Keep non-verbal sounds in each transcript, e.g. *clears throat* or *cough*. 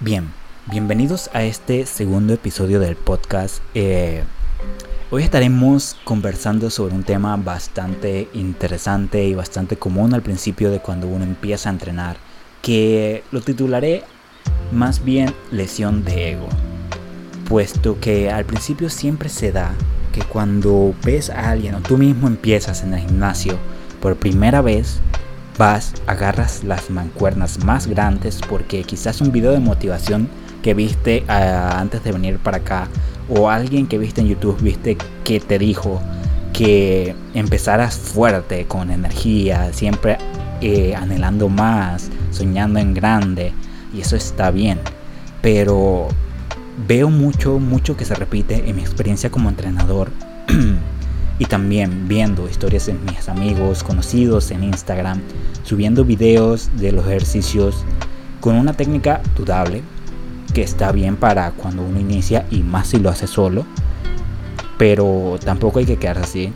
Bien, bienvenidos a este segundo episodio del podcast. Eh, hoy estaremos conversando sobre un tema bastante interesante y bastante común al principio de cuando uno empieza a entrenar, que lo titularé más bien lesión de ego, puesto que al principio siempre se da que cuando ves a alguien o tú mismo empiezas en el gimnasio por primera vez, vas, agarras las mancuernas más grandes porque quizás un video de motivación que viste ah, antes de venir para acá o alguien que viste en YouTube viste que te dijo que empezaras fuerte con energía, siempre eh, anhelando más, soñando en grande y eso está bien, pero veo mucho, mucho que se repite en mi experiencia como entrenador *clears throat* y también viendo historias de mis amigos, conocidos en Instagram, subiendo videos de los ejercicios con una técnica dudable que está bien para cuando uno inicia y más si lo hace solo, pero tampoco hay que quedarse así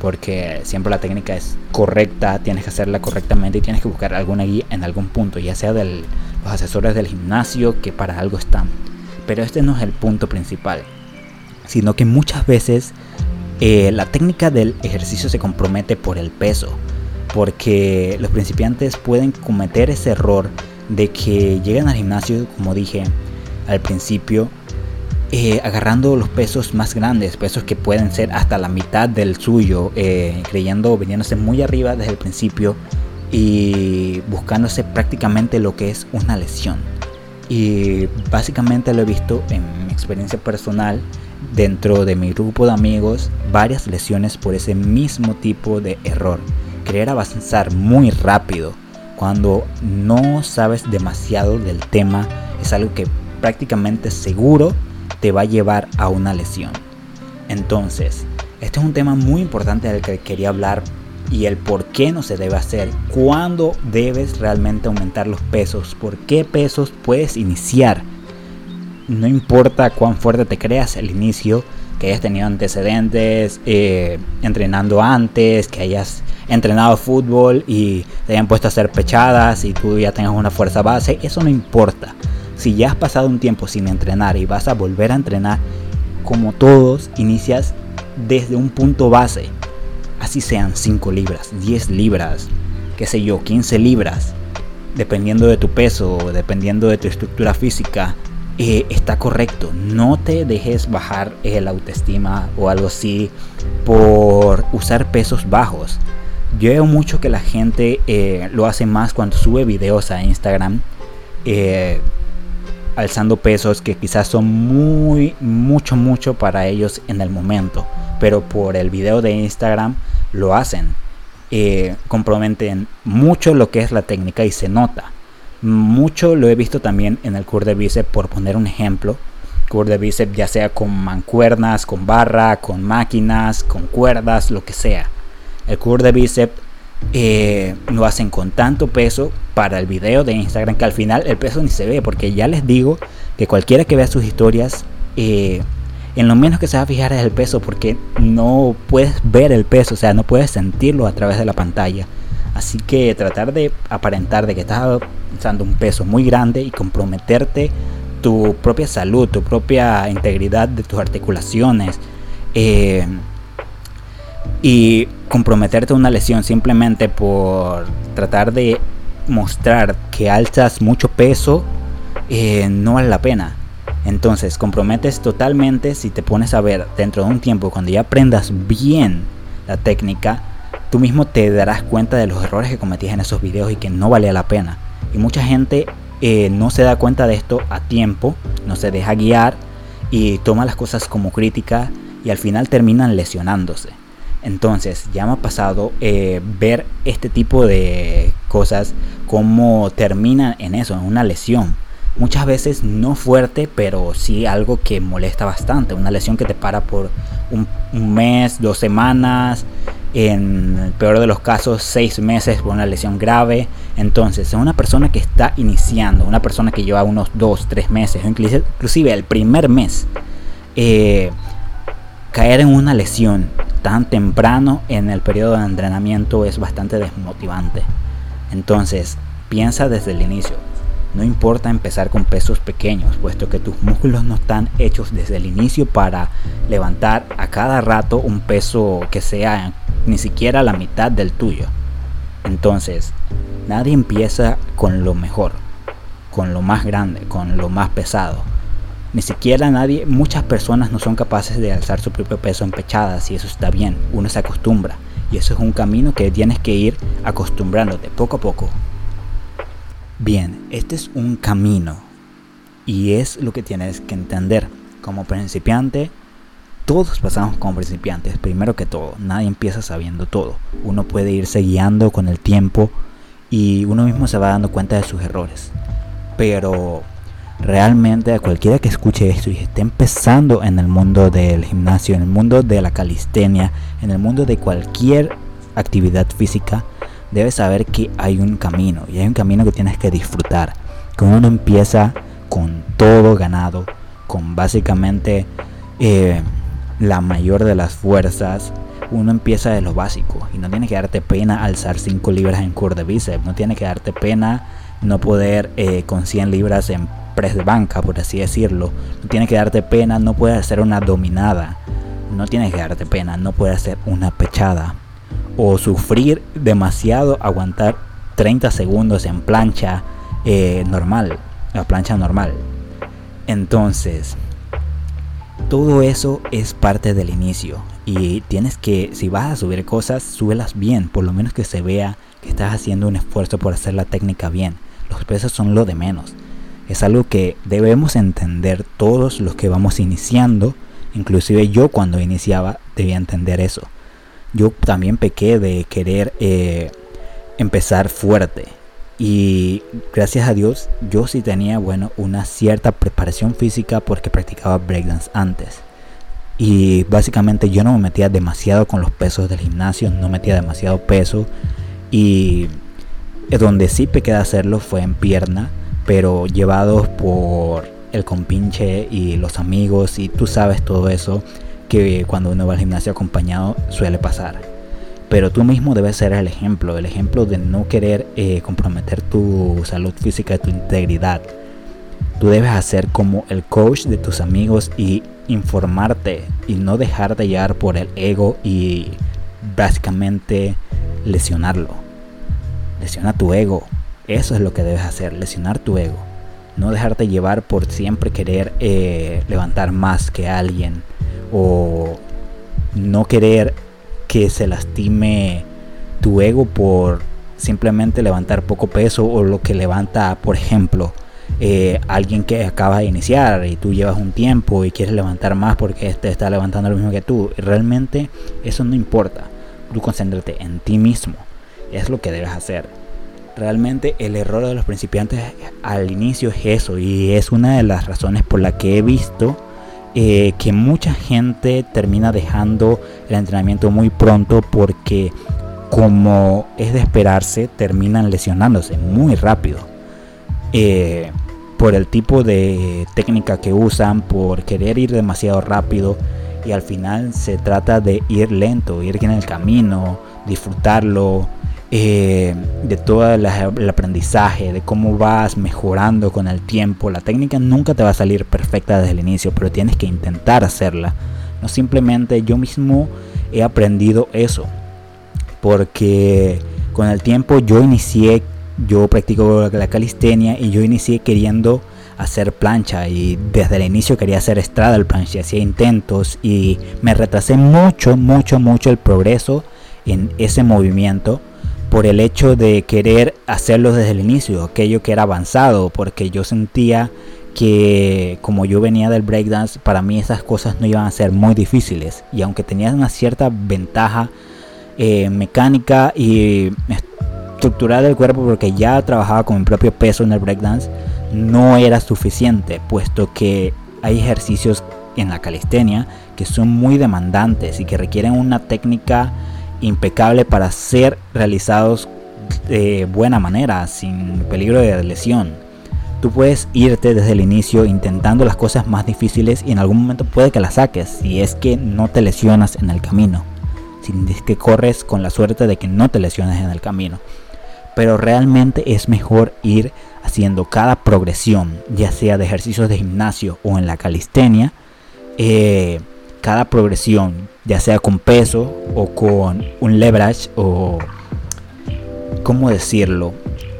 porque siempre la técnica es correcta, tienes que hacerla correctamente y tienes que buscar alguna guía en algún punto, ya sea de los asesores del gimnasio que para algo están. Pero este no es el punto principal, sino que muchas veces eh, la técnica del ejercicio se compromete por el peso, porque los principiantes pueden cometer ese error de que llegan al gimnasio, como dije al principio, eh, agarrando los pesos más grandes, pesos que pueden ser hasta la mitad del suyo, eh, creyendo, viniéndose muy arriba desde el principio y buscándose prácticamente lo que es una lesión. Y básicamente lo he visto en mi experiencia personal dentro de mi grupo de amigos varias lesiones por ese mismo tipo de error. Querer avanzar muy rápido cuando no sabes demasiado del tema es algo que prácticamente seguro te va a llevar a una lesión. Entonces, este es un tema muy importante del que quería hablar y el por qué no se debe hacer, cuándo debes realmente aumentar los pesos, por qué pesos puedes iniciar no importa cuán fuerte te creas el inicio, que hayas tenido antecedentes, eh, entrenando antes, que hayas entrenado fútbol y te hayan puesto a hacer pechadas y tú ya tengas una fuerza base, eso no importa. Si ya has pasado un tiempo sin entrenar y vas a volver a entrenar, como todos, inicias desde un punto base. Así sean 5 libras, 10 libras, qué sé yo, 15 libras, dependiendo de tu peso, dependiendo de tu estructura física, eh, está correcto. No te dejes bajar el autoestima o algo así por usar pesos bajos. Yo veo mucho que la gente eh, lo hace más cuando sube videos a Instagram. Eh, alzando pesos que quizás son muy, mucho, mucho para ellos en el momento. Pero por el video de Instagram lo hacen. comprometen mucho lo que es la técnica y se nota. Mucho lo he visto también en el curl de bíceps, por poner un ejemplo. Curl de bíceps ya sea con mancuernas, con barra, con máquinas, con cuerdas, lo que sea. El curl de bíceps eh, lo hacen con tanto peso para el video de Instagram que al final el peso ni se ve porque ya les digo que cualquiera que vea sus historias eh, en lo menos que se va a fijar es el peso porque no puedes ver el peso, o sea, no puedes sentirlo a través de la pantalla. Así que tratar de aparentar de que estás usando un peso muy grande y comprometerte tu propia salud, tu propia integridad de tus articulaciones eh, y comprometerte a una lesión simplemente por tratar de mostrar que alzas mucho peso eh, no vale la pena. Entonces comprometes totalmente si te pones a ver dentro de un tiempo cuando ya aprendas bien la técnica tú mismo te darás cuenta de los errores que cometías en esos videos y que no valía la pena. Y mucha gente eh, no se da cuenta de esto a tiempo, no se deja guiar y toma las cosas como crítica y al final terminan lesionándose. Entonces ya me ha pasado eh, ver este tipo de cosas como terminan en eso, en una lesión. Muchas veces no fuerte, pero sí algo que molesta bastante. Una lesión que te para por un mes, dos semanas, en peor de los casos seis meses por una lesión grave. Entonces, es una persona que está iniciando, una persona que lleva unos dos, tres meses, inclusive el primer mes, eh, caer en una lesión tan temprano en el periodo de entrenamiento es bastante desmotivante. Entonces, piensa desde el inicio. No importa empezar con pesos pequeños, puesto que tus músculos no están hechos desde el inicio para levantar a cada rato un peso que sea ni siquiera la mitad del tuyo. Entonces, nadie empieza con lo mejor, con lo más grande, con lo más pesado. Ni siquiera nadie, muchas personas no son capaces de alzar su propio peso en pechadas y eso está bien, uno se acostumbra. Y eso es un camino que tienes que ir acostumbrándote poco a poco. Bien, este es un camino y es lo que tienes que entender. Como principiante, todos pasamos como principiantes, primero que todo, nadie empieza sabiendo todo. Uno puede irse guiando con el tiempo y uno mismo se va dando cuenta de sus errores. Pero realmente a cualquiera que escuche esto y esté empezando en el mundo del gimnasio, en el mundo de la calistenia, en el mundo de cualquier actividad física, debes saber que hay un camino y hay un camino que tienes que disfrutar. Que uno empieza con todo ganado, con básicamente eh, la mayor de las fuerzas. Uno empieza de lo básico y no tiene que darte pena alzar 5 libras en curl de bíceps, no tiene que darte pena no poder eh, con 100 libras en press de banca, por así decirlo. No tiene que darte pena no puedes hacer una dominada. No tiene que darte pena no puedes hacer una pechada o sufrir demasiado aguantar 30 segundos en plancha eh, normal, la plancha normal. Entonces, todo eso es parte del inicio y tienes que, si vas a subir cosas, súbelas bien, por lo menos que se vea que estás haciendo un esfuerzo por hacer la técnica bien. Los pesos son lo de menos. Es algo que debemos entender todos los que vamos iniciando, inclusive yo cuando iniciaba debía entender eso yo también pequé de querer eh, empezar fuerte. Y gracias a Dios yo sí tenía, bueno, una cierta preparación física porque practicaba breakdance antes. Y básicamente yo no me metía demasiado con los pesos del gimnasio, no metía demasiado peso. Y donde sí pequé de hacerlo fue en pierna, pero llevados por el compinche y los amigos y tú sabes todo eso que cuando uno va al gimnasio acompañado suele pasar. Pero tú mismo debes ser el ejemplo, el ejemplo de no querer eh, comprometer tu salud física tu integridad. Tú debes hacer como el coach de tus amigos y informarte y no dejarte llevar por el ego y básicamente lesionarlo. Lesiona tu ego. Eso es lo que debes hacer, lesionar tu ego. No dejarte llevar por siempre querer eh, levantar más que alguien o no querer que se lastime tu ego por simplemente levantar poco peso o lo que levanta, por ejemplo, eh, alguien que acaba de iniciar y tú llevas un tiempo y quieres levantar más porque este está levantando lo mismo que tú. Realmente eso no importa. Tú concéntrate en ti mismo. Es lo que debes hacer. Realmente el error de los principiantes al inicio es eso y es una de las razones por la que he visto eh, que mucha gente termina dejando el entrenamiento muy pronto porque como es de esperarse terminan lesionándose muy rápido. Eh, por el tipo de técnica que usan por querer ir demasiado rápido y al final se trata de ir lento ir en el camino disfrutarlo eh, de todo el aprendizaje, de cómo vas mejorando con el tiempo. La técnica nunca te va a salir perfecta desde el inicio, pero tienes que intentar hacerla. No simplemente yo mismo he aprendido eso, porque con el tiempo yo inicié, yo practico la calistenia y yo inicié queriendo hacer plancha y desde el inicio quería hacer estrada el plancha, hacía intentos y me retrasé mucho, mucho, mucho el progreso en ese movimiento por el hecho de querer hacerlo desde el inicio, aquello que era avanzado, porque yo sentía que como yo venía del breakdance, para mí esas cosas no iban a ser muy difíciles. Y aunque tenía una cierta ventaja eh, mecánica y estructural del cuerpo, porque ya trabajaba con mi propio peso en el breakdance, no era suficiente, puesto que hay ejercicios en la calistenia que son muy demandantes y que requieren una técnica impecable para ser realizados de buena manera, sin peligro de lesión. Tú puedes irte desde el inicio intentando las cosas más difíciles y en algún momento puede que las saques si es que no te lesionas en el camino. Si es que corres con la suerte de que no te lesiones en el camino. pero realmente es mejor ir haciendo cada progresión, ya sea de ejercicios de gimnasio o en la calistenia, eh, cada progresión, ya sea con peso o con un leverage o, ¿cómo decirlo?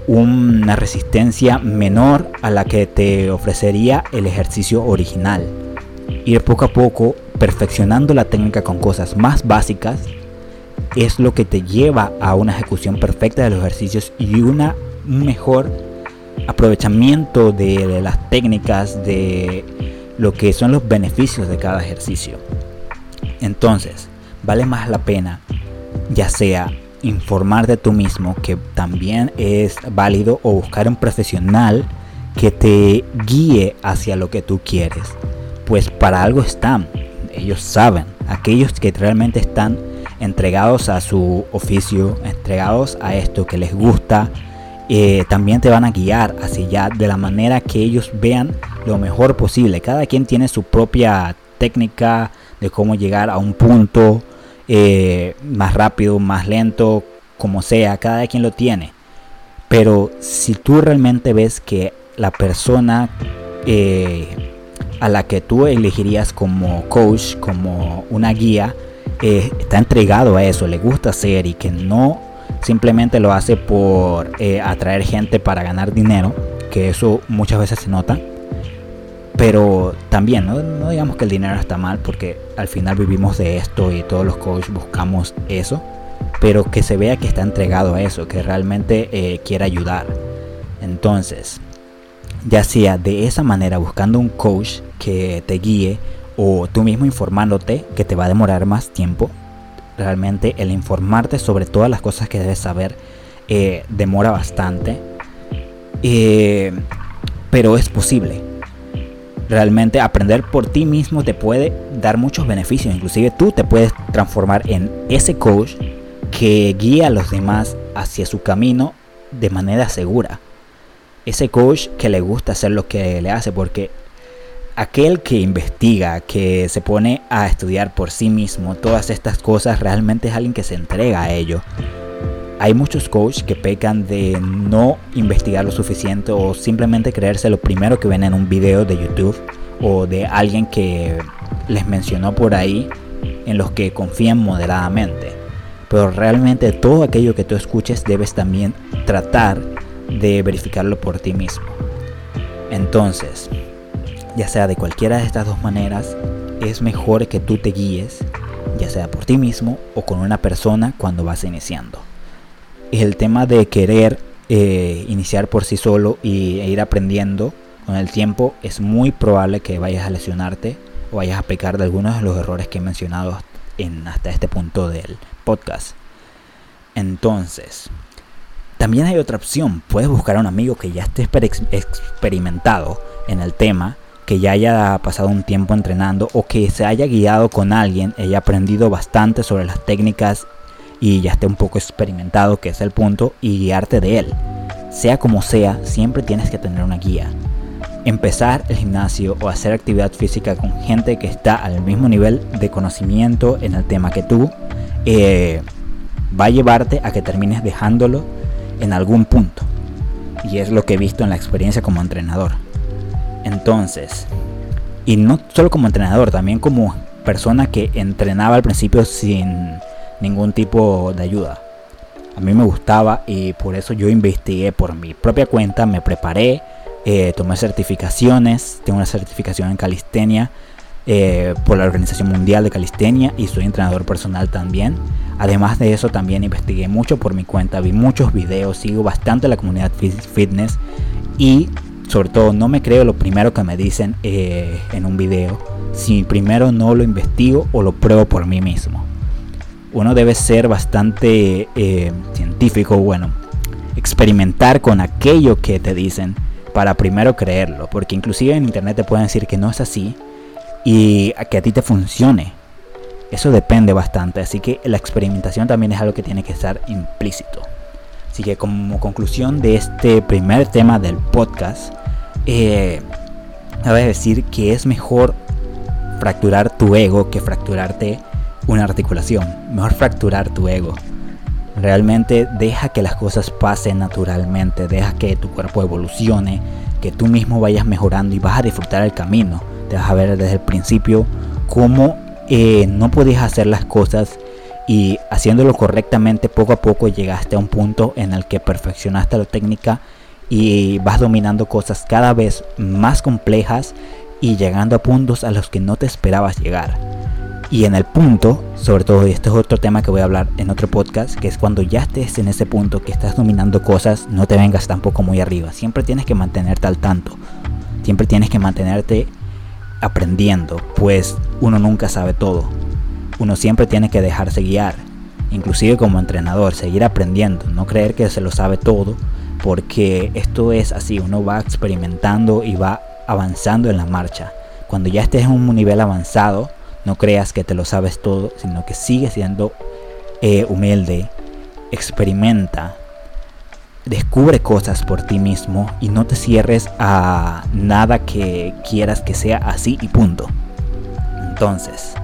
Una resistencia menor a la que te ofrecería el ejercicio original. Ir poco a poco perfeccionando la técnica con cosas más básicas es lo que te lleva a una ejecución perfecta de los ejercicios y una, un mejor aprovechamiento de, las técnicas, de lo que son los beneficios de cada ejercicio. Entonces, vale más la pena, ya sea informar de tú mismo, que también es válido, o buscar un profesional que te guíe hacia lo que tú quieres. Pues para algo están, ellos saben, aquellos que realmente están entregados a su oficio, entregados a esto que les gusta, eh, también te van a guiar hacia allá de la manera que ellos vean lo mejor posible. Cada quien tiene su propia técnica de cómo llegar a un punto eh, más rápido, más lento, como sea, cada quien lo tiene. Pero si tú realmente ves que la persona eh, a la que tú elegirías como coach, como una guía, está entregado a eso, le gusta hacer y que no simplemente lo hace por eh, atraer gente para ganar dinero, que eso muchas veces se nota. Pero también, ¿no? digamos que el dinero está mal, porque al final vivimos de esto y todos los coaches buscamos eso, pero que se vea que está entregado a eso, que realmente eh, quiere ayudar. Entonces, ya sea de esa manera, buscando un coach que te guíe, o tú mismo informándote, que te va a demorar más tiempo, realmente el informarte sobre todas las cosas que debes saber eh, demora bastante. Eh, pero es posible. Realmente aprender por ti mismo te puede dar muchos beneficios. Inclusive tú te puedes transformar en ese coach que guía a los demás hacia su camino de manera segura. Ese coach que le gusta hacer lo que le hace porque aquel que investiga, que se pone a estudiar por sí mismo todas estas cosas, realmente es alguien que se entrega a ello. Hay muchos coaches que pecan de no investigar lo suficiente o simplemente creerse lo primero que ven en un video de YouTube o de alguien que les mencionó por ahí en los que confían moderadamente. Pero realmente todo aquello que tú escuches debes también tratar de verificarlo por ti mismo. Entonces, ya sea de cualquiera de estas dos maneras, es mejor que tú te guíes, ya sea por ti mismo o con una persona cuando vas iniciando. El tema de querer eh, iniciar por sí solo y, e ir aprendiendo con el tiempo es muy probable que vayas a lesionarte o vayas a pecar de algunos de los errores que he mencionado en, hasta este punto del podcast. Entonces, también hay otra opción. Puedes buscar a un amigo que ya esté experimentado en el tema que ya haya pasado un tiempo entrenando o que se haya guiado con alguien, haya aprendido bastante sobre las técnicas y ya esté un poco experimentado, que es el punto, y guiarte de él. Sea como sea, siempre tienes que tener una guía. Empezar el gimnasio o hacer actividad física con gente que está al mismo nivel de conocimiento en el tema que tú, eh, va a llevarte a que termines dejándolo en algún punto. Y es lo que he visto en la experiencia como entrenador. Entonces, y no solo como entrenador, también como persona que entrenaba al principio sin ningún tipo de ayuda. A mí me gustaba y por eso yo investigué por mi propia cuenta, me preparé, eh, tomé certificaciones, tengo una certificación en calistenia eh, por la Organización Mundial de Calistenia y soy entrenador personal también. Además de eso también investigué mucho por mi cuenta, vi muchos videos, sigo bastante la comunidad fitness y sobre todo no me creo lo primero que me dicen eh, en un video si primero no lo investigo o lo pruebo por mí mismo. Uno debe ser bastante eh, científico, bueno, experimentar con aquello que te dicen para primero creerlo, porque inclusive en internet te pueden decir que no es así y que a ti te funcione. Eso depende bastante, así que la experimentación también es algo que tiene que estar implícito. Así que como conclusión de este primer tema del podcast, eh, a decir que es mejor fracturar tu ego que fracturarte una articulación. Mejor fracturar tu ego. Realmente deja que las cosas pasen naturalmente, deja que tu cuerpo evolucione, que tú mismo vayas mejorando y vas a disfrutar el camino. Te vas a ver desde el principio cómo eh, no podías hacer las cosas y haciéndolo correctamente poco a poco llegaste a un punto en el que perfeccionaste la técnica y vas dominando cosas cada vez más complejas y llegando a puntos a los que no te esperabas llegar. Y en el punto, sobre todo, y este es otro tema que voy a hablar en otro podcast, que es cuando ya estés en ese punto que estás dominando cosas, no te vengas tampoco muy arriba. Siempre tienes que mantenerte al tanto. Siempre tienes que mantenerte aprendiendo, pues uno nunca sabe todo. Uno siempre tiene que dejarse guiar, inclusive como entrenador, seguir aprendiendo, no creer que se lo sabe todo, porque esto es así, uno va experimentando y va avanzando en la marcha. Cuando ya estés en un nivel avanzado, no creas que te lo sabes todo, sino que sigue siendo eh, humilde, experimenta, descubre cosas por ti mismo y no te cierres a nada que quieras que sea así y punto. Entonces,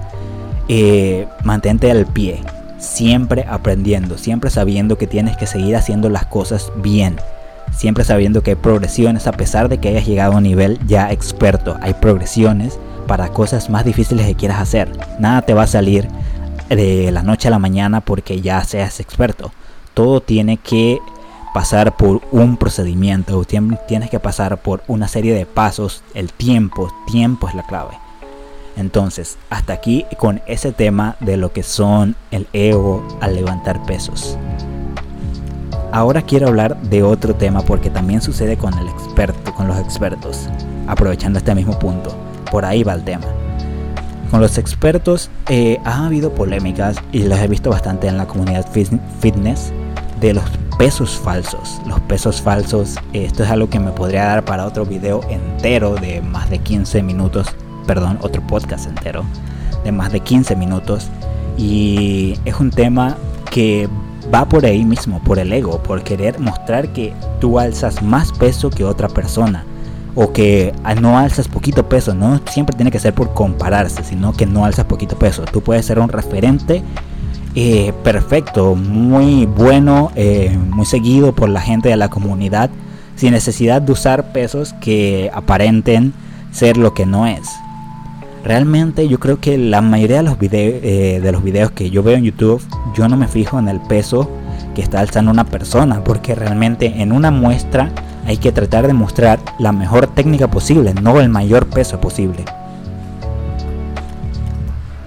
eh, mantente al pie, siempre aprendiendo, siempre sabiendo que tienes que seguir haciendo las cosas bien, siempre sabiendo que hay progresiones a pesar de que hayas llegado a un nivel ya experto, hay progresiones para cosas más difíciles que quieras hacer. Nada te va a salir de la noche a la mañana porque ya seas experto. Todo tiene que pasar por un procedimiento, tienes que pasar por una serie de pasos, el tiempo, tiempo es la clave. Entonces, hasta aquí con ese tema de lo que son el ego al levantar pesos. Ahora quiero hablar de otro tema porque también sucede con el experto, con los expertos, aprovechando este mismo punto. Por ahí va el tema. Con los expertos eh, ha habido polémicas y las he visto bastante en la comunidad fitness de los pesos falsos. Los pesos falsos, esto es algo que me podría dar para otro video entero de más de 15 minutos, perdón, otro podcast entero de más de 15 minutos. Y es un tema que va por ahí mismo, por el ego, por querer mostrar que tú alzas más peso que otra persona. O que no alzas poquito peso, no siempre tiene que ser por compararse, sino que no alzas poquito peso. Tú puedes ser un referente eh, perfecto, muy bueno, eh, muy seguido por la gente de la comunidad, sin necesidad de usar pesos que aparenten ser lo que no es. Realmente yo creo que la mayoría de los, videos, eh, de los videos que yo veo en YouTube, yo no me fijo en el peso que está alzando una persona, porque realmente en una muestra hay que tratar de mostrar la mejor técnica posible, no el mayor peso posible.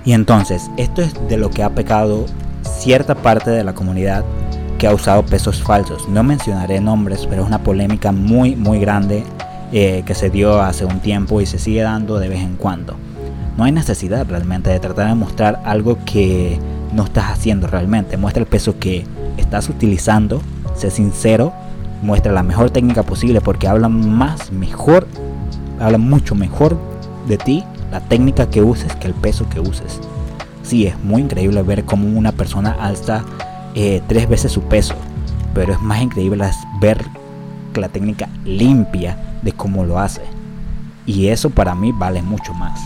Y entonces, esto es de lo que ha pecado cierta parte de la comunidad que ha usado pesos falsos. No mencionaré nombres, pero es una polémica muy, muy grande eh, que se dio hace un tiempo y se sigue dando de vez en cuando. No hay necesidad realmente de tratar de mostrar algo que no estás haciendo realmente. Muestra el peso que estás utilizando, sé sincero, muestra la mejor técnica posible porque habla más, mejor, habla mucho mejor de ti la técnica que uses que el peso que uses. Sí, es muy increíble ver cómo una persona alza eh, tres veces su peso, pero es más increíble ver la técnica limpia de cómo lo hace. Y eso para mí vale mucho más.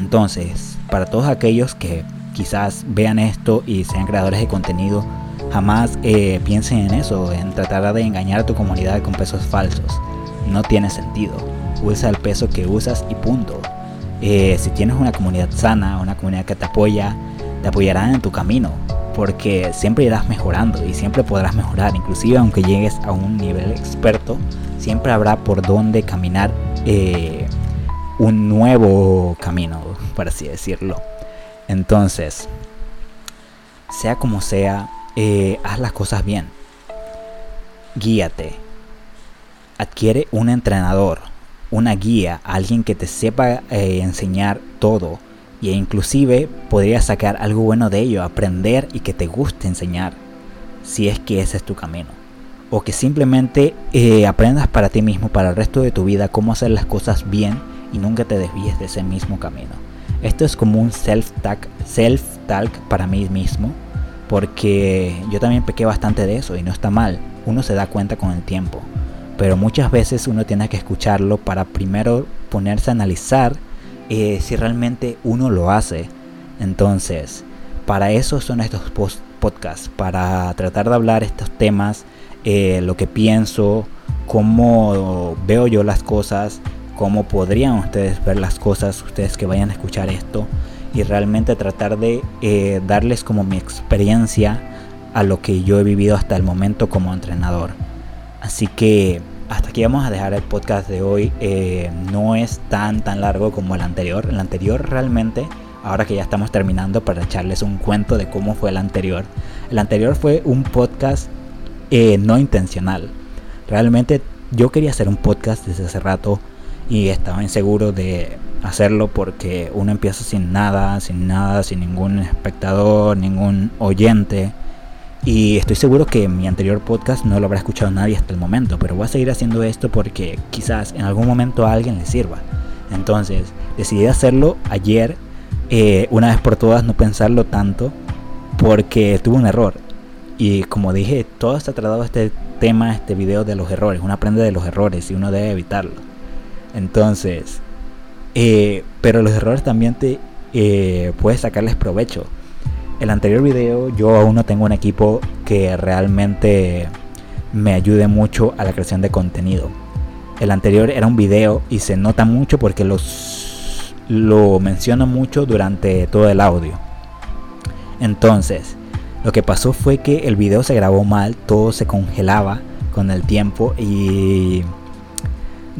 Entonces, para todos aquellos que quizás vean esto y sean creadores de contenido, jamás eh, piensen en eso, en tratar de engañar a tu comunidad con pesos falsos. No tiene sentido. Usa el peso que usas y punto. Eh, si tienes una comunidad sana, una comunidad que te apoya, te apoyarán en tu camino, porque siempre irás mejorando y siempre podrás mejorar, inclusive aunque llegues a un nivel experto, siempre habrá por dónde caminar eh, un nuevo camino, por así decirlo. Entonces, sea como sea, eh, haz las cosas bien. Guíate. Adquiere un entrenador una guía, alguien que te sepa eh, enseñar todo e inclusive podrías sacar algo bueno de ello, aprender y que te guste enseñar, si es que ese es tu camino. O que simplemente eh, aprendas para ti mismo, para el resto de tu vida, cómo hacer las cosas bien y nunca te desvíes de ese mismo camino. Esto es como un self-talk self -talk para mí mismo, porque yo también pequé bastante de eso y no está mal. Uno se da cuenta con el tiempo pero muchas veces uno tiene que escucharlo para primero ponerse a analizar eh, si realmente uno lo hace. Entonces, para eso son estos podcast para tratar de hablar estos temas, eh, lo que pienso, cómo veo yo las cosas, cómo podrían ustedes ver las cosas, ustedes que vayan a escuchar esto y realmente tratar de eh, darles como mi experiencia a lo que yo he vivido hasta el momento como entrenador. Así que hasta aquí vamos a dejar el podcast de hoy. Eh, no es tan tan largo como el anterior. El anterior realmente, ahora que ya estamos terminando, para echarles un cuento de cómo fue el anterior. El anterior fue un podcast eh, no intencional. Realmente yo quería hacer un podcast desde hace rato y estaba inseguro de hacerlo porque uno empieza sin nada, sin nada, sin ningún espectador, ningún oyente. Y estoy seguro que mi anterior podcast no lo habrá escuchado nadie hasta el momento, pero voy a seguir haciendo esto porque quizás en algún momento a alguien le sirva. Entonces decidí hacerlo ayer, eh, una vez por todas, no pensarlo tanto, porque tuve un error. Y como dije, todo está tratado este tema, este video de los errores. Uno aprende de los errores y uno debe evitarlos. Entonces, eh, pero los errores también te eh, puedes sacarles provecho. El anterior video yo aún no tengo un equipo que realmente me ayude mucho a la creación de contenido. El anterior era un video y se nota mucho porque los, lo menciono mucho durante todo el audio. Entonces, lo que pasó fue que el video se grabó mal, todo se congelaba con el tiempo y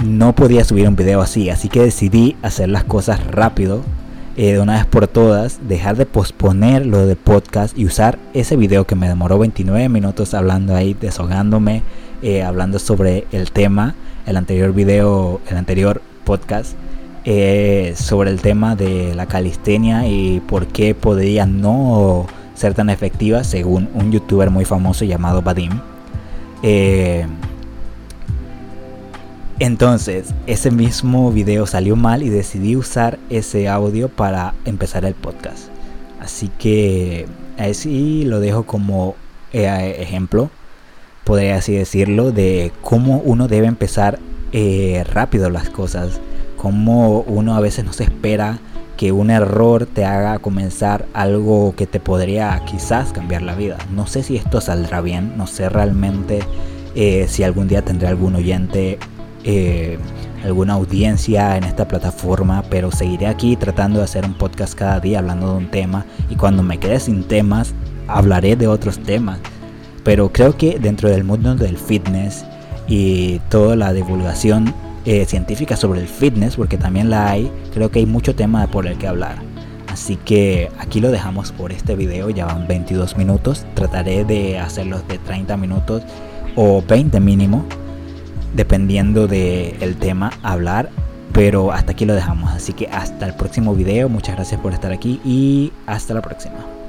no podía subir un video así, así que decidí hacer las cosas rápido, eh, de una vez por todas, dejar de posponer lo del podcast y usar ese video que me demoró 29 minutos hablando ahí, deshogándome, eh, hablando sobre el tema, el anterior video, el anterior podcast, eh, sobre el tema de la calistenia y por qué podría no ser tan efectiva según un youtuber muy famoso llamado Vadim. Entonces, ese mismo video salió mal y decidí usar ese audio para empezar el podcast. Así que así lo dejo como eh, ejemplo, podría así decirlo, de cómo uno debe empezar eh, rápido las cosas. Cómo uno a veces no se espera que un error te haga comenzar algo que te podría quizás cambiar la vida. No sé si esto saldrá bien, no sé realmente eh, si algún día tendré algún oyente eh, alguna audiencia en esta plataforma, pero seguiré aquí tratando de hacer un podcast cada día hablando de un tema y cuando me quede sin temas hablaré de otros temas. Pero creo que dentro del mundo del fitness y toda la divulgación eh, científica sobre el fitness, porque también la hay, creo que hay mucho tema por el que hablar. Así que aquí lo dejamos por este video, ya van 22 minutos, trataré de hacerlos de 30 minutos o 20 mínimo dependiendo del tema hablar. Pero hasta aquí lo dejamos. Así que hasta el próximo video. Muchas gracias por estar aquí y hasta la próxima.